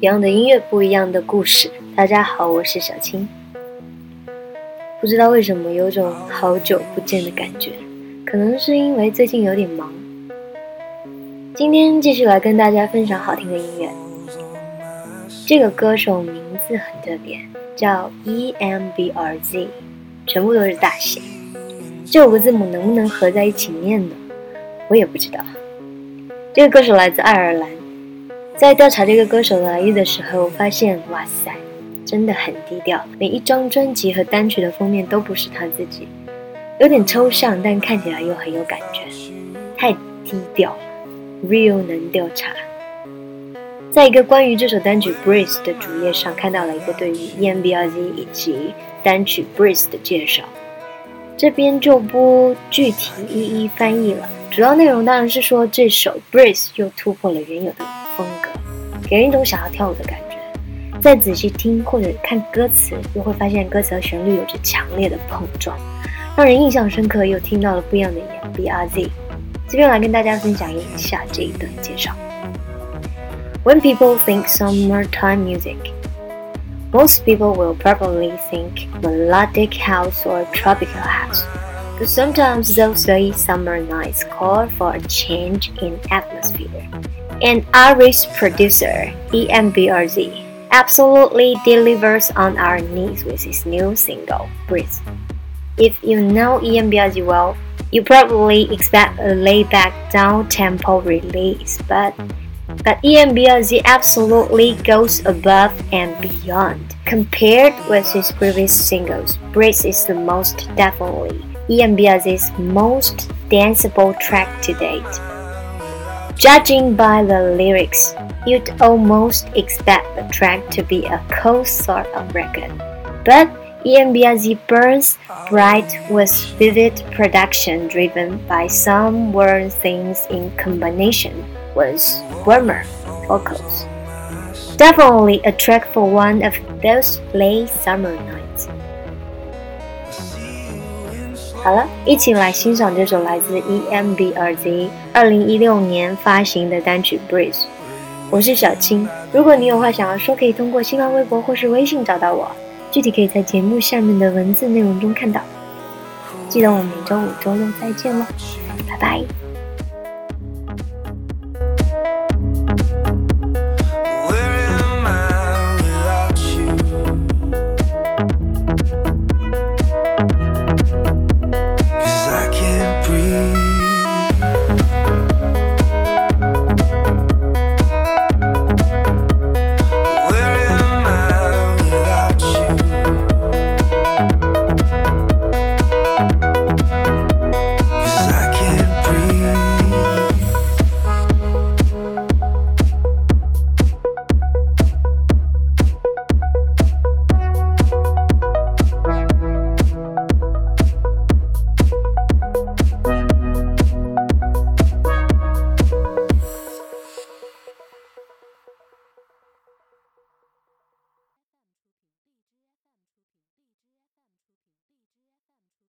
一样的音乐，不一样的故事。大家好，我是小青。不知道为什么有种好久不见的感觉，可能是因为最近有点忙。今天继续来跟大家分享好听的音乐。这个歌手名字很特别，叫 E M B R Z，全部都是大写。这五个字母能不能合在一起念呢？我也不知道。这个歌手来自爱尔兰。在调查这个歌手的来意的时候，发现哇塞，真的很低调。每一张专辑和单曲的封面都不是他自己，有点抽象，但看起来又很有感觉，太低调，real 能调查。在一个关于这首单曲《Breeze》的主页上，看到了一个对于 EMBRZ 以及单曲《Breeze》的介绍，这边就不具体一一翻译了。主要内容当然是说这首《Breeze》又突破了原有的。风格，给人一种想要跳舞的感觉。再仔细听或者看歌词，又会发现歌词和旋律有着强烈的碰撞，让人印象深刻，又听到了不一样的 EMBRZ。这边来跟大家分享一下这一段介绍：When people think summertime music, most people will probably think melodic house or tropical house. But sometimes those very summer nights call for a change in atmosphere. And Irish producer EMBRZ absolutely delivers on our needs with his new single, Breathe. If you know EMBRZ well, you probably expect a laid-back down-tempo release, but but EMBRZ absolutely goes above and beyond. Compared with his previous singles, Breathe is the most definitely EMBRZ's most danceable track to date. Judging by the lyrics, you'd almost expect the track to be a cold sort of record. But EMBRZ burns bright with vivid production driven by some warm things in combination with warmer vocals. Definitely a track for one of those late summer nights. 好了，一起来欣赏这首来自 EMBRZ 二零一六年发行的单曲《Breeze》。我是小青，如果你有话想要说，可以通过新浪微博或是微信找到我，具体可以在节目下面的文字内容中看到。记得我们周五、周六再见喽，拜拜。